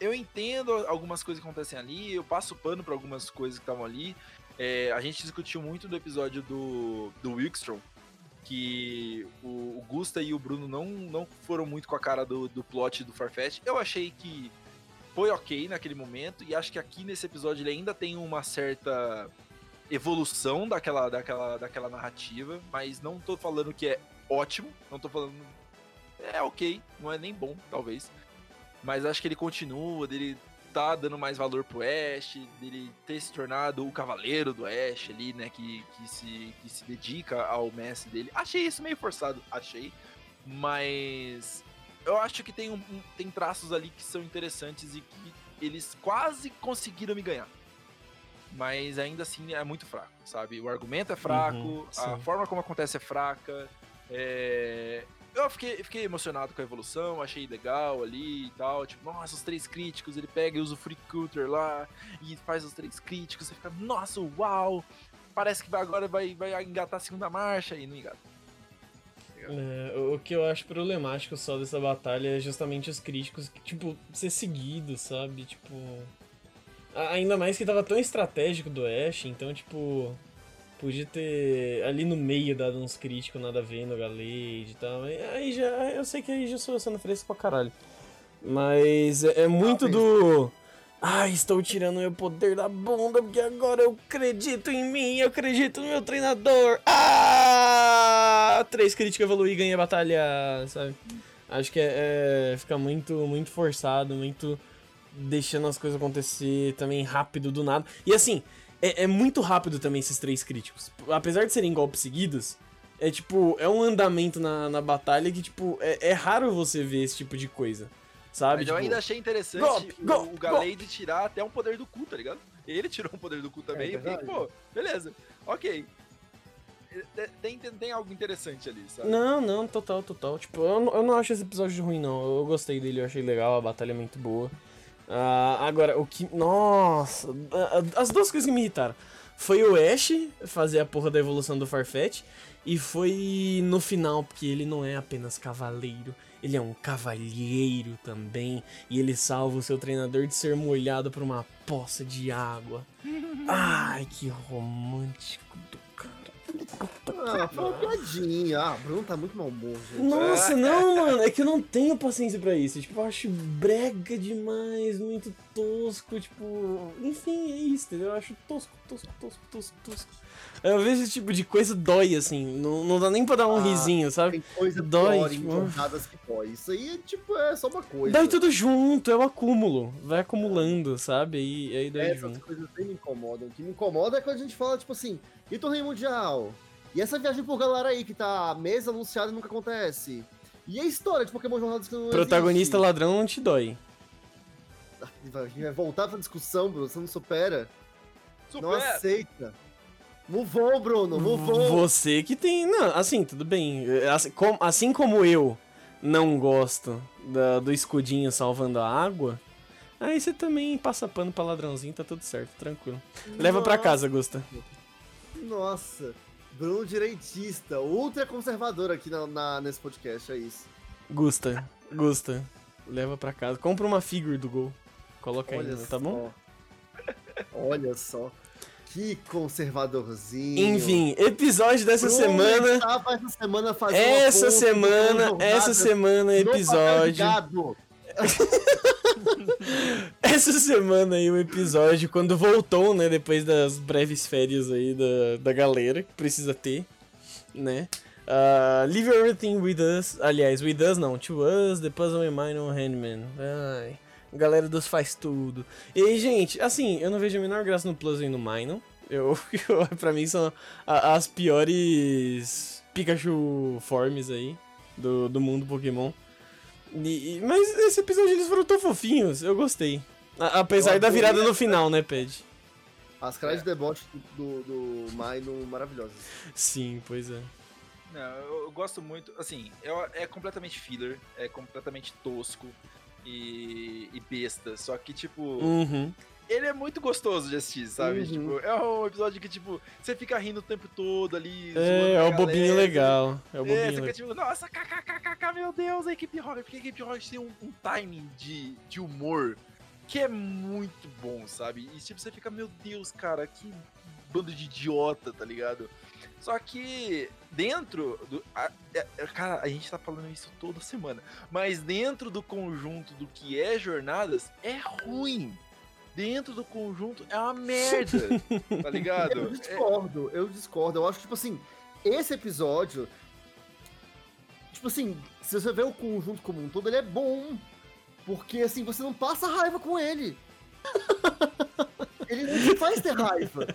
eu entendo algumas coisas que acontecem ali, eu passo pano para algumas coisas que estavam ali. É, a gente discutiu muito do episódio do, do Wilkstrom, que o, o, Gusta e o Bruno não, não foram muito com a cara do, do plot do Farfetch. Eu achei que foi ok naquele momento, e acho que aqui nesse episódio ele ainda tem uma certa evolução daquela, daquela, daquela narrativa, mas não tô falando que é ótimo, não tô falando. É ok, não é nem bom, talvez. Mas acho que ele continua, dele tá dando mais valor pro Ash, dele ter se tornado o cavaleiro do Ash ali, né? Que, que, se, que se dedica ao mestre dele. Achei isso meio forçado, achei. Mas eu acho que tem, um, tem traços ali que são interessantes e que eles quase conseguiram me ganhar mas ainda assim é muito fraco, sabe? O argumento é fraco, uhum, a forma como acontece é fraca. É... Eu fiquei, fiquei emocionado com a evolução, achei legal ali e tal. Tipo, nossa, os três críticos, ele pega e usa o Free Culture lá e faz os três críticos. Você fica, nossa, uau! Parece que agora vai, vai engatar a segunda marcha e não engata. É, o que eu acho problemático só dessa batalha é justamente os críticos, tipo, ser seguido, sabe? Tipo. Ainda mais que tava tão estratégico do Ash, então, tipo. Podia ter ali no meio dado uns críticos nada a ver no Galade e tal. Aí já. Eu sei que aí já sou sendo fresco pra caralho. Mas é, é muito do. Ai, ah, estou tirando meu poder da bunda porque agora eu acredito em mim, eu acredito no meu treinador. Ah! Três críticos evoluir e ganhei a batalha, sabe? Acho que é, é, fica muito, muito forçado, muito deixando as coisas acontecer também rápido do nada. E assim, é, é, muito rápido também esses três críticos. Apesar de serem golpes seguidos, É tipo, é um andamento na, na batalha que, tipo, é, é raro você ver esse tipo de coisa. Sabe? Mas eu Tipo, ainda achei interessante golpe, o, golpe, o Galade tirar até um poder do cu, tá ligado? Ele tirou um poder do cu também. É e eu fiquei, pô, beleza, ok. Tem, tem, tem algo interessante ali, sabe? Não, não, total, total. Tipo, eu, não- eu não acho esse episódio ruim, não. Eu gostei dele, eu achei legal, a batalha é muito boa. Ah, agora, o que. Nossa! As duas coisas que me irritaram. Foi o Ash fazer a porra da evolução do Farfetch. E foi no final, porque ele não é apenas cavaleiro, ele é um cavalheiro também. E ele salva o seu treinador de ser molhado por uma poça de água. Ai, que romântico. Ah, foi uma piadinha. Ah, Bruno tá muito mau humor, gente. Nossa, não, mano, é que eu não tenho paciência pra isso. Tipo, eu acho brega demais, muito tosco, tipo. Enfim, é isso, entendeu? Eu acho tosco, tosco, tosco, tosco, tosco. Eu vejo esse tipo de coisa dói, assim. Não, não dá nem pra dar um Ah, risinho, sabe? Tem coisa Dói, pior tipo, em jornadas que dói. Isso aí, tipo, é só uma coisa. Dói tudo junto, é o acúmulo. Vai acumulando, sabe? Aí, aí dói Essas junto. coisas bem me incomodam. O que me incomoda é quando a gente fala, tipo assim, e torneio mundial? E essa viagem por galera aí que tá mês anunciada e nunca acontece? E a história de Pokémon Jornadas que não Protagonista existe? ladrão não te dói. A gente vai voltar pra discussão, Bruno. Você não supera. Não Super! aceita. Move on, Bruno. Move on. Você que tem. Não, assim, tudo bem. Assim, com- assim como eu não gosto da- do escudinho salvando a água, aí você também passa pano pra ladrãozinho, tá tudo certo, tranquilo. Leva pra Nossa. casa, Gusta. Nossa. Bruno direitista, ultra conservador aqui na, na- nesse podcast, é isso. Gusta, Gusta. Leva pra casa. Compra uma figure do gol. Coloca aí, Olha tá bom? Olha só. Que conservadorzinho. Enfim, episódio dessa Bruno semana. estava essa semana fazendo Essa semana, essa semana, de episódio. Essa semana aí o episódio, quando voltou, né? Depois das breves férias aí da, da galera, que precisa ter, né? Ah, Leave Everything With Us. Aliás, With Us não, To Us, The Puzzle and Mine on Handman. Ai, galera dos faz tudo. E aí, gente, assim, eu não vejo a menor graça no Puzzle e no Minor. Eu, eu, pra mim são a- as piores Pikachu forms aí do, do mundo Pokémon. E- e- mas esse episódio eles foram tão fofinhos, eu gostei. A- apesar Eu da virada no final, né, Ped? As caras de deboche do, do, do Mino maravilhosas. Sim, pois é. Não, eu, eu gosto muito, assim, eu- é completamente filler, é completamente tosco e, e besta, só que, tipo, Uhum. ele é muito gostoso de assistir, sabe? Uhum. Tipo, é um episódio que, tipo, você fica rindo o tempo todo ali. É, é o bobinho legal. É o É, bobinho você fica tipo, nossa, kkkk, meu Deus, a equipe Rocket, porque a equipe Rocket tem um, um timing de, de humor que é muito bom, sabe? E tipo, você fica, meu Deus, cara, que bando de idiota, tá ligado? Só que dentro do. a- é- é- cara, a gente tá falando isso toda semana. Mas dentro do conjunto do que é jornadas, é ruim. Dentro do conjunto é uma merda, tá ligado? Eu É- discordo, eu discordo. Eu acho, tipo assim, esse episódio. Tipo assim, se você vê o conjunto como um todo, ele é bom. Porque, assim, você não passa raiva com ele. ele não te faz ter raiva.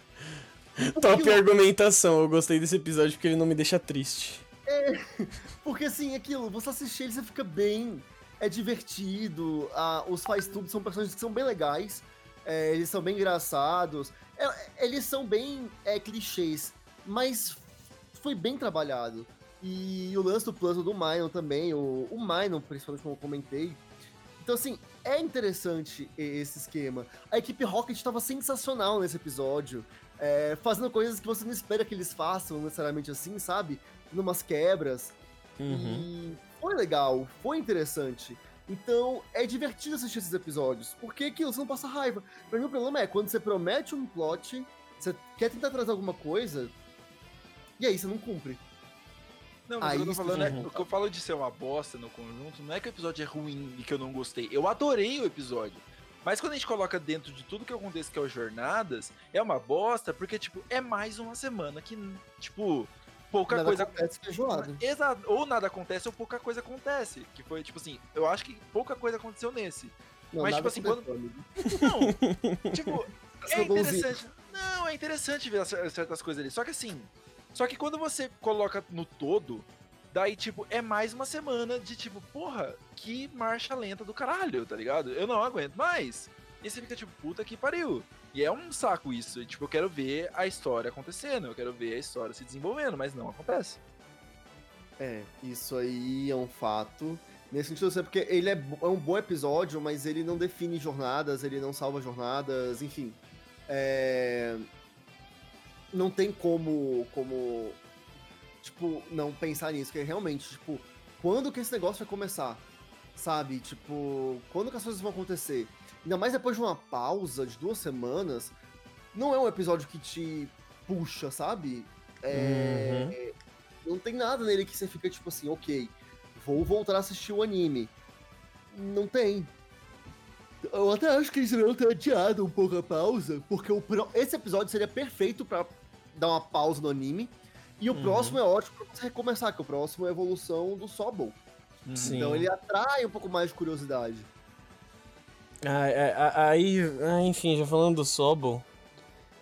Top Porque, argumentação, eu gostei desse episódio porque ele não me deixa triste. porque assim, aquilo, você assistir ele, você fica bem. É divertido. ah, os faz tudo são personagens que são bem legais. é, eles são bem engraçados. é, eles são bem é, clichês, mas foi bem trabalhado. E o lance do puzzle do Minor também, o, o Minor, principalmente como eu comentei. Então, assim, é interessante esse esquema. A equipe Rocket estava sensacional nesse episódio, é, fazendo coisas que você não espera que eles façam necessariamente assim, sabe? Numas quebras. Uhum. E foi legal, foi interessante. Então, é divertido assistir esses episódios, porque aquilo, você não passa raiva. Pra mim, o problema é quando você promete um plot, você quer tentar trazer alguma coisa, e aí você não cumpre. Não, mas Aí o, que eu tô falando é, o que eu falo de ser uma bosta no conjunto, não é que o episódio é ruim e que eu não gostei. Eu adorei o episódio. Mas quando a gente coloca dentro de tudo que acontece que é o Jornadas, é uma bosta, porque, tipo, é mais uma semana que, tipo, pouca Nada coisa. acontece feijoado. Exato, ou nada acontece ou pouca coisa acontece. Que foi, tipo assim, eu acho que pouca coisa aconteceu nesse. Não, Mas, tipo assim, amigo. Não, tipo, é interessante. Não, é interessante ver cer- certas coisas ali. Só que assim, Só que quando você coloca no todo, daí, tipo, é mais uma semana de tipo, porra, que marcha lenta do caralho, tá ligado? Eu não aguento mais. E você fica tipo, puta que pariu. E é um saco isso. E, tipo, eu quero ver a história acontecendo, eu quero ver a história se desenvolvendo, mas não acontece. É, isso aí é um fato. Nesse sentido, assim, porque ele é, é um bom episódio, mas ele não define jornadas, ele não salva jornadas, enfim. É, Não tem como, como, tipo, não pensar nisso, que é realmente, tipo, quando que esse negócio vai começar? Sabe? Tipo, quando que as coisas vão acontecer? Ainda mais depois de uma pausa de duas semanas, não é um episódio que te puxa, sabe? É, Não tem nada nele que você fica tipo assim, ok, vou voltar a assistir o anime. Não tem. Eu até acho que eles deveriam ter adiado um pouco a pausa, porque o esse episódio seria perfeito pra dar uma pausa no anime. E o Uhum. próximo é ótimo pra você recomeçar, que o próximo é a evolução do Sobol. Sim. Então ele atrai um pouco mais de curiosidade. Ah, é, Aí, ah, enfim, já falando do Sobol,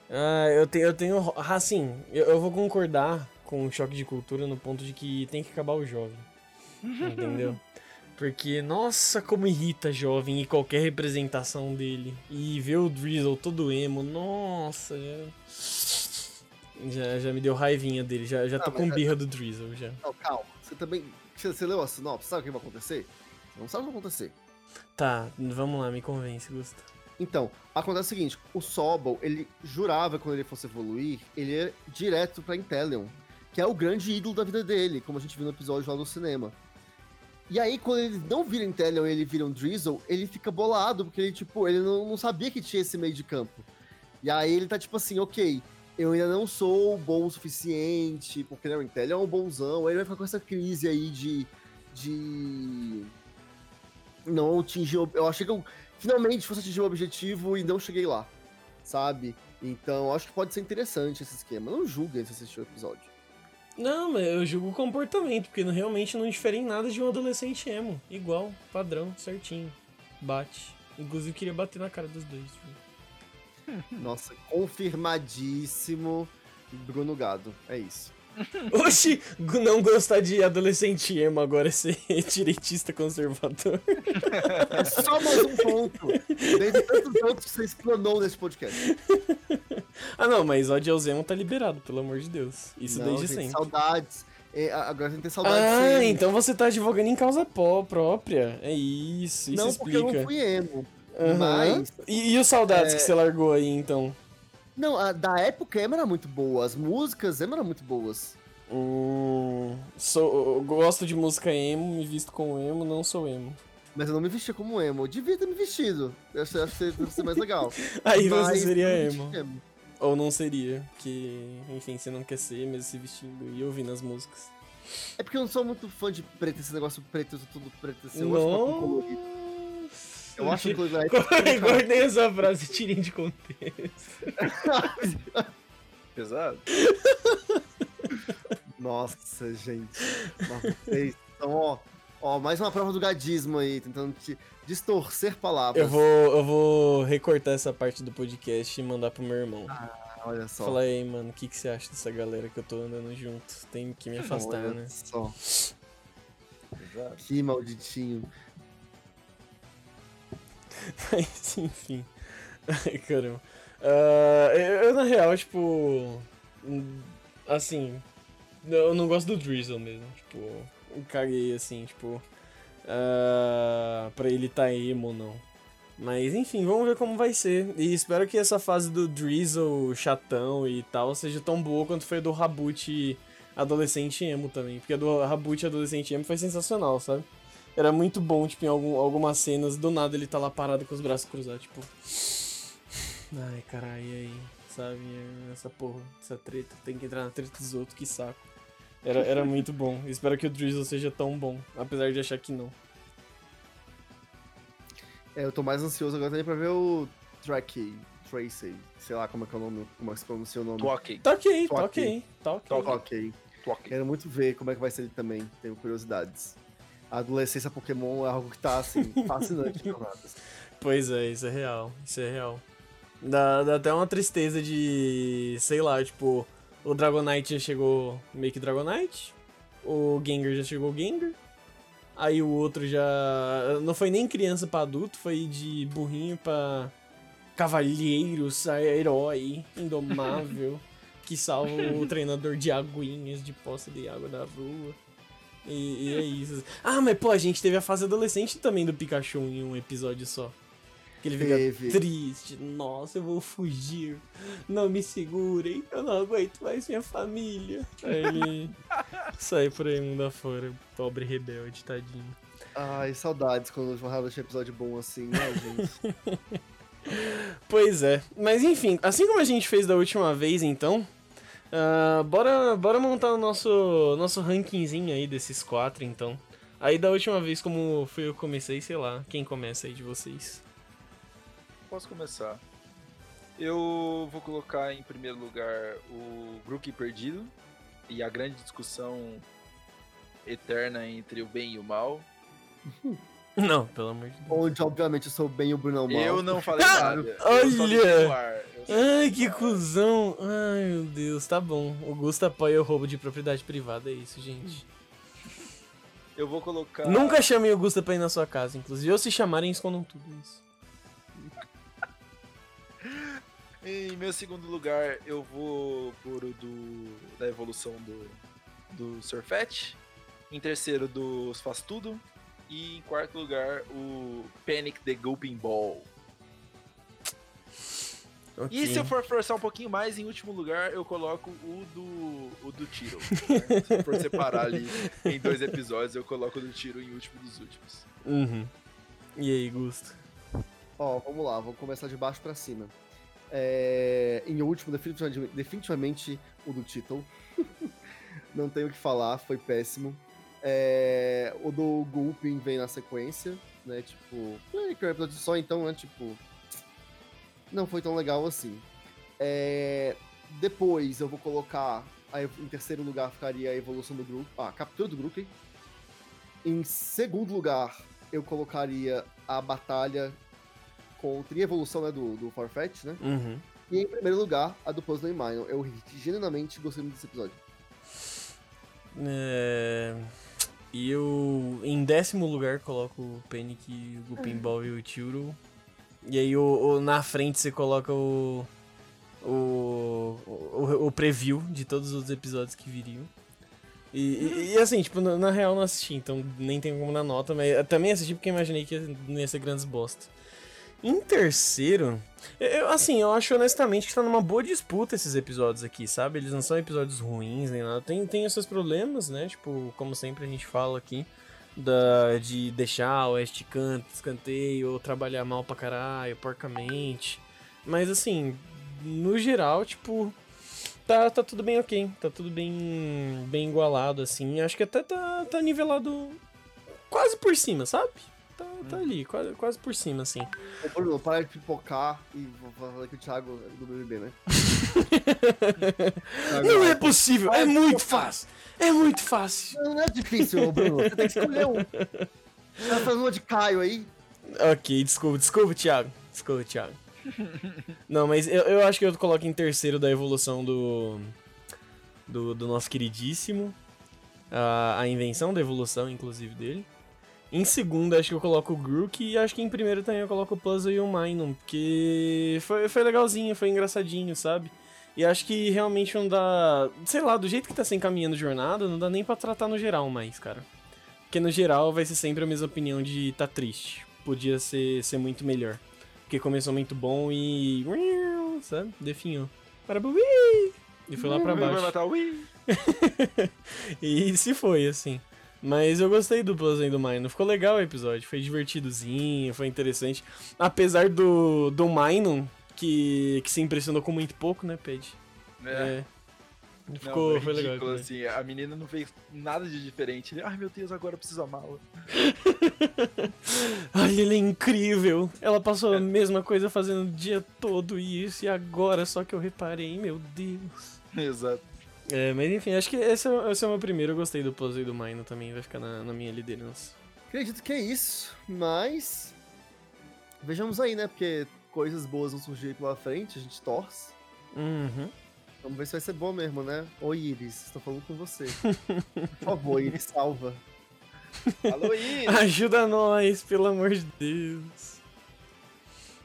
ah, eu, tenho, eu tenho. Assim, eu, eu vou concordar com o choque de cultura no ponto de que tem que acabar o jovem. Entendeu? Porque, nossa, como irrita jovem e qualquer representação dele. E ver o Drizzle todo emo, nossa, já, já, já me deu raivinha dele. Já, já Ah, tô com é- birra do Drizzle já. Não, calma. Você também. Você, você leu a sinopse, sabe o que vai acontecer? Você não sabe o que vai acontecer. Tá, vamos lá, me convence, Gusta. Então, acontece o seguinte, o Sobol, ele jurava que quando ele fosse evoluir, ele ia direto pra Inteleon, que é o grande ídolo da vida dele, como a gente viu no episódio lá do cinema. E aí, quando ele não vira Inteleon e ele vira um Drizzle, ele fica bolado, porque ele, tipo, ele não, não sabia que tinha esse meio de campo. E aí ele tá tipo assim, ok, eu ainda não sou bom o suficiente, porque né, o Inteleon é um bonzão, aí ele vai ficar com essa crise aí de... de... Não atingir... Eu achei que eu finalmente fosse atingir o objetivo e não cheguei lá, sabe? Então, acho que pode ser interessante esse esquema. Não julguem se assistir o episódio. Não, mas eu julgo o comportamento, porque realmente não difere em nada de um adolescente emo. Igual, padrão, certinho. Bate. Inclusive queria bater na cara dos dois. viu? Nossa, confirmadíssimo Bruno Gado. É isso. Oxi, não gostar de adolescente emo agora ser direitista conservador. É só mais um ponto. Dentre tantos outros que você explanou nesse podcast. ah não, mas ódio aos emo tá liberado, pelo amor de Deus. Isso Não, desde gente, sempre. Saudades. É, agora a gente tem saudades. Ah, então você tá advogando em causa pó própria. É isso, isso Não, porque eu explica. não fui emo. Aham. Mas. E, e os saudades É. que você largou aí, então? Não, a, da época emo era muito boa. As músicas emo eram muito boas. Hum, sou, eu gosto de música emo, me visto como emo, não sou emo. Mas eu não me vestia como emo. Eu devia ter me vestido. Eu acho, eu acho que deve ser mais legal. Aí Mas você seria emo. emo. Ou não seria, porque, enfim, você não quer ser mesmo se vestindo e ouvindo as músicas. É porque eu não sou muito fã de preto, esse negócio preto, tudo preto. Assim, eu acho pouco colorido. Eu acho que colorido Guardei essa frase, tirem de contexto. Pesado? Nossa, gente. Nossa, vocês são, ó, ó, mais uma prova do gadismo aí, tentando te distorcer palavras. Eu vou, eu vou recortar essa parte do podcast e mandar pro meu irmão. Ah, olha só. Falar aí, mano, o que, que você acha dessa galera que eu tô andando junto? Tem que me afastar, olha né? só. Que malditinho. Mas, enfim. Ai, caramba. Ah, eu, na real, tipo. hum, Assim. Eu não gosto do Drizzle mesmo. Tipo, eu caguei assim, tipo. ah, pra ele tá emo ou não. Mas enfim, vamos ver como vai ser. E espero que essa fase do Drizzle chatão e tal seja tão boa quanto foi a do Raboot adolescente emo também. Porque a do Raboot adolescente emo foi sensacional, sabe? Era muito bom, tipo, em algum- algumas cenas, do nada ele tá lá parado com os braços cruzados, tipo. Ai, caralho, e aí? Sabe? Essa porra, essa treta. Tem que entrar na treta dos outros, que saco. Era, era muito bom. Espero que o Drizzle seja tão bom, apesar de achar que não. É, eu tô mais ansioso agora também pra ver o Tracky, Tracy, sei lá como é que é o nome, como é que se pronuncia o nome. Twok. Ok, Tô aqui. ok, ok. Tô ok. Ok. Twok. Quero muito ver como é que vai ser ele também, tenho curiosidades. A adolescência Pokémon é algo que tá, assim, fascinante jornadas. Pois é, isso é real, isso é real. Dá, dá até uma tristeza de, sei lá, tipo, o Dragonite já chegou meio que Dragonite, o Gengar já chegou Gengar, aí o outro já. Não foi nem criança pra adulto, foi de burrinho pra cavalheiro, herói, indomável, que salva o treinador de aguinhas de poça de água da rua. E, e, é isso. Ah, mas pô, a gente teve a fase adolescente também do Pikachu em um episódio só. Que ele fica Teve. triste. Nossa, eu vou fugir. Não me segurem. Eu não aguento mais minha família. Aí ele sai por aí mundo afora. Pobre rebelde, tadinho. Ai, saudades quando o Valhalla tinha episódio bom assim, né, gente? Pois é. Mas enfim, assim como a gente fez da última vez, então. Ah, bora, bora montar o nosso, nosso rankingzinho aí desses quatro, então. Aí da última vez, como foi eu comecei, sei lá, quem começa aí de vocês? Posso começar. Eu vou colocar em primeiro lugar o Brook Perdido e a grande discussão eterna entre o bem e o mal. Não, pelo amor de Deus. Onde, obviamente, eu sou bem o Bruno Mal. Eu não falei Ah, nada. Olha! Ai, que cuzão. Ai, meu Deus, tá bom. O Gusto apoia o roubo de propriedade privada, é isso, gente. Eu vou colocar. Nunca chamei o Gusta pra ir na sua casa, inclusive. Ou se chamarem, escondam tudo isso. Em meu segundo lugar, eu vou por o do da evolução do do Surfet. Em terceiro, dos Faz Tudo. E em quarto lugar, o Panic the Gulping Ball. E se eu for forçar um pouquinho mais, em último lugar, eu coloco o do o do Tiro. né? Se eu for separar ali em dois episódios, eu coloco o do Tiro em último dos últimos. Uhum. E aí, Gusto? Ó, vamos lá, vou começar de baixo pra cima. É, em último, definitivamente, definitivamente o do título. Não tenho o que falar, foi péssimo. É, o do Gulpin vem na sequência, né? Tipo, é, que é um episódio só, então, né? Tipo, não foi tão legal assim. É, depois eu vou colocar, aí em terceiro lugar ficaria a evolução do grupo, ah, a captura do grupo. Em segundo lugar, eu colocaria a batalha contra e a evolução né, do, do Farfetch, né? Uhum. E em primeiro lugar, a do Puzzle e Minor. Eu genuinamente gostei muito desse episódio. É... E eu, em décimo lugar, coloco o Panic, o Pinball e o Tiro. E aí, o, o- na frente, você coloca o, o, o, o preview de todos os episódios que viriam. E, e- e, assim, tipo, na, na real não assisti, então nem tenho como dar nota, mas também assisti porque imaginei que não ia ser grandes bosta. Em terceiro, eu- assim, eu acho honestamente que tá numa boa disputa esses episódios aqui, sabe? Eles não são episódios ruins nem nada. Tem, tem os seus problemas, né? Tipo, como sempre a gente fala aqui, da, de deixar o este canto, escanteio, ou trabalhar mal pra caralho, porcamente. Mas assim, no geral, tipo, tá, tá tudo bem ok. Tá tudo bem, bem igualado, assim. Acho que até tá, tá nivelado quase por cima, sabe? Tá, tá ali, quase, quase por cima, assim. Ô, Bruno, para de pipocar e vou falar que o Thiago é do BBB, né? Não é possível, é muito fácil. É muito fácil. Não, não é difícil, Bruno. Você tem que escolher um. Tá fazendo uma de Caio aí. Ok, desculpa, desculpa, Thiago. Desculpa, Thiago. Não, mas eu, eu acho que eu coloco em terceiro da evolução do. Do, do nosso queridíssimo. A, a invenção da evolução, inclusive, dele. Em segundo, acho que eu coloco o Grook. E acho que em primeiro também eu coloco o Puzzle e o Minun. Porque foi, foi legalzinho, foi engraçadinho, sabe? E acho que realmente não dá. Sei lá, do jeito que tá se encaminhando a jornada, não dá nem pra tratar no geral mais, cara. Porque no geral vai ser sempre a mesma opinião de tá triste. Podia ser, ser muito melhor. Porque começou muito bom e. Sabe? Definhou. Para E foi lá pra baixo. E se foi, assim. Mas eu gostei do Plus do Minor. Ficou legal o episódio. Foi divertidozinho, foi interessante. Apesar do, do Minor, que, que se impressionou com muito pouco, né, Ped? É. Não, Ficou, foi legal. ridículo, também. assim, a menina não fez nada de diferente. Ai meu Deus, agora eu preciso amá-la. Ai, ele é incrível. Ela passou É. a mesma coisa fazendo o dia todo isso e agora só que eu reparei, meu Deus. Exato. É, mas enfim, acho que esse é, esse é o meu primeiro. Eu gostei do Plus e do Minor também, vai ficar na, na minha liderança. Acredito que é isso, mas. Vejamos aí, né? Porque coisas boas vão surgir aí pela frente, a gente torce. Uhum. Vamos ver se vai ser bom mesmo, né? Oi, Iris, estou falando com você. Por favor, Iris, salva. Alô, Iris! Ajuda nós, pelo amor de Deus.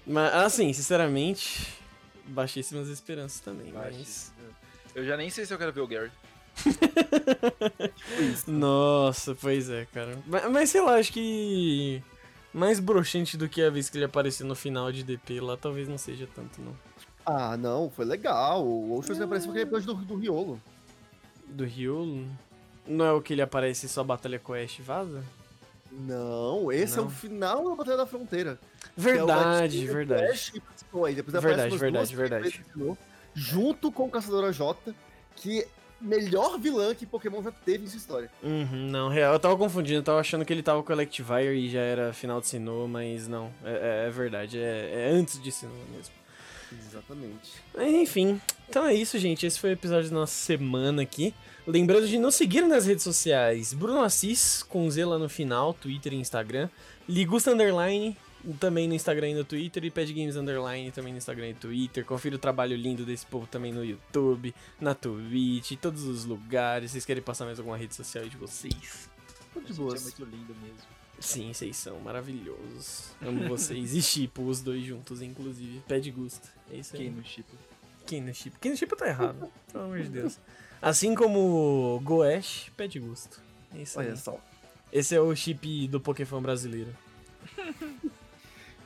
Mas, assim, sinceramente, baixíssimas esperanças também, mas... Eu já nem sei se eu quero ver o Gary. Nossa, pois é, cara. Mas, mas sei lá, acho que... Mais broxante do que a vez que ele apareceu no final de DP lá, talvez não seja tanto, não. Ah, não, foi legal. O outro que apareceu foi aquele episódio do, do Riolo. Do Riolo? Não é o que ele aparece só Batalha com Ash e vaza? Não, esse Não. é o final da Batalha da Fronteira. Verdade, é verdade. E participou aí. Depois Verdade, verdade, verdade. Junto com o Caçadora J, que melhor vilã que Pokémon já teve em sua história. Uhum, não, real. Eu tava confundindo, eu tava achando que ele tava com o Electivire e já era final de Sinnoh, mas não. É, é- é verdade, é, é antes de Sinnoh mesmo. Exatamente. Mas, Enfim, então é isso, gente. Esse foi o episódio da nossa semana aqui. Lembrando de nos seguir nas redes sociais. Bruno Assis, com Z lá no final, Twitter e Instagram. Ligusta Underline, também no Instagram e no Twitter. E Pad Games Underline, também no Instagram e Twitter. Confira o trabalho lindo desse povo também no YouTube, na Twitch, em todos os lugares. Vocês querem passar mais alguma rede social aí de vocês? De Gente, boas. É muito lindo mesmo. Sim, vocês são maravilhosos. Amo vocês. E chipo os dois juntos, inclusive. Pede gusto. É isso aí. Quem no chip? Quem no chip? Quem no chip tá errado. Pelo amor de Deus. Assim como Goesh, pede gusto. É isso aí. Olha só. Esse é o chip do Pokémon brasileiro.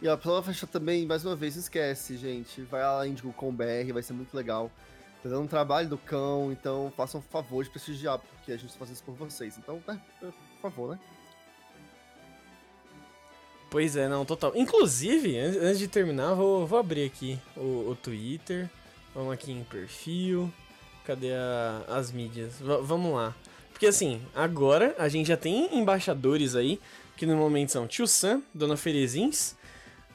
E ó, pra fechar também, mais uma vez, não esquece, gente. Vai lá em com BR, vai ser muito legal. Tá dando um trabalho do cão, então façam um favor de prestigiar, porque a gente tá fazendo isso por vocês. Então, né, por favor, né? Pois é, não, total. Inclusive, an- antes de terminar, vou, vou abrir aqui o, o Twitter. Vamos aqui em perfil. Cadê a- as mídias? Va- vamos lá. Porque assim, agora a gente já tem embaixadores aí, que no momento são Tio Sam, Dona Ferezins,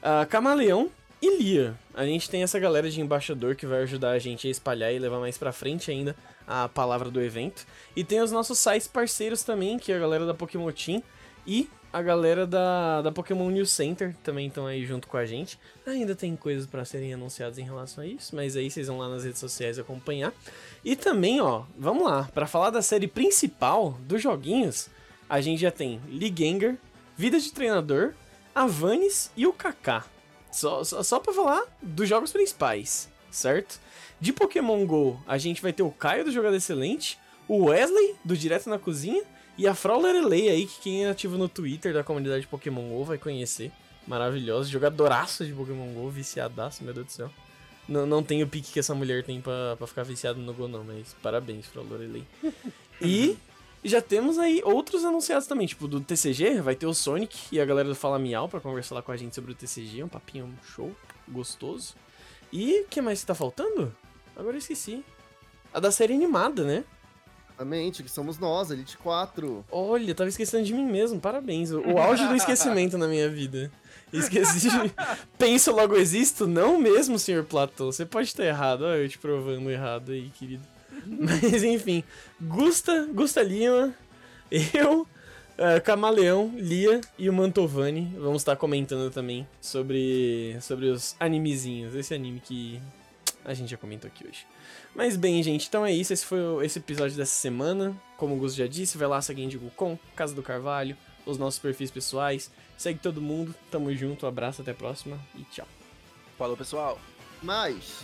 a Camaleão e Lia. A gente tem essa galera de embaixador que vai ajudar a gente a espalhar e levar mais pra frente ainda a palavra do evento. E tem os nossos sites parceiros também, que é a galera da Pokémon Team e a galera da, da Pokémon News Center também estão aí junto com a gente. Ainda tem coisas pra serem anunciadas em relação a isso, mas aí vocês vão lá nas redes sociais acompanhar. E também, ó, vamos lá, pra falar da série principal dos joguinhos, a gente já tem Liganger, Vida de Treinador, Avanes e o Kaká. Só, só, só pra falar dos jogos principais, certo? De Pokémon GO, a gente vai ter o Caio do Jogada Excelente, o Wesley do Direto na Cozinha e a Frau Lorelei aí, que quem é ativo no Twitter da comunidade Pokémon GO vai conhecer. Maravilhosa, jogadoraço de Pokémon GO, viciadaço, meu Deus do céu. Não, não tem o pique que essa mulher tem pra, pra ficar viciada no Go não, mas parabéns, Frau. E já temos aí outros anunciados também, tipo do TCG, vai ter o Sonic e a galera do Fala Miau pra conversar lá com a gente sobre o TCG, um papinho show, gostoso. E o que mais que tá faltando? Agora eu esqueci. A da série animada, né? Exatamente, que somos nós, Elite 4. Olha, tava esquecendo de mim mesmo, parabéns. O, o auge do esquecimento na minha vida. Esqueci de... Penso, logo existo? Não mesmo, senhor Platão. Você pode estar errado. Olha eu te provando errado aí, querido. Mas, enfim. Gusta, Gusta Lima, eu, eh, Camaleão, Lia e o Mantovani vamos estar comentando também sobre, sobre os animezinhos. Esse anime que a gente já comentou aqui hoje. Mas bem, gente, então é isso. Esse foi o- esse episódio dessa semana. Como o Gus já disse, vai lá seguir Indigo Com, Casa do Carvalho, os nossos perfis pessoais. Segue todo mundo. Tamo junto, um abraço, até a próxima e tchau. Falou, pessoal. Mas,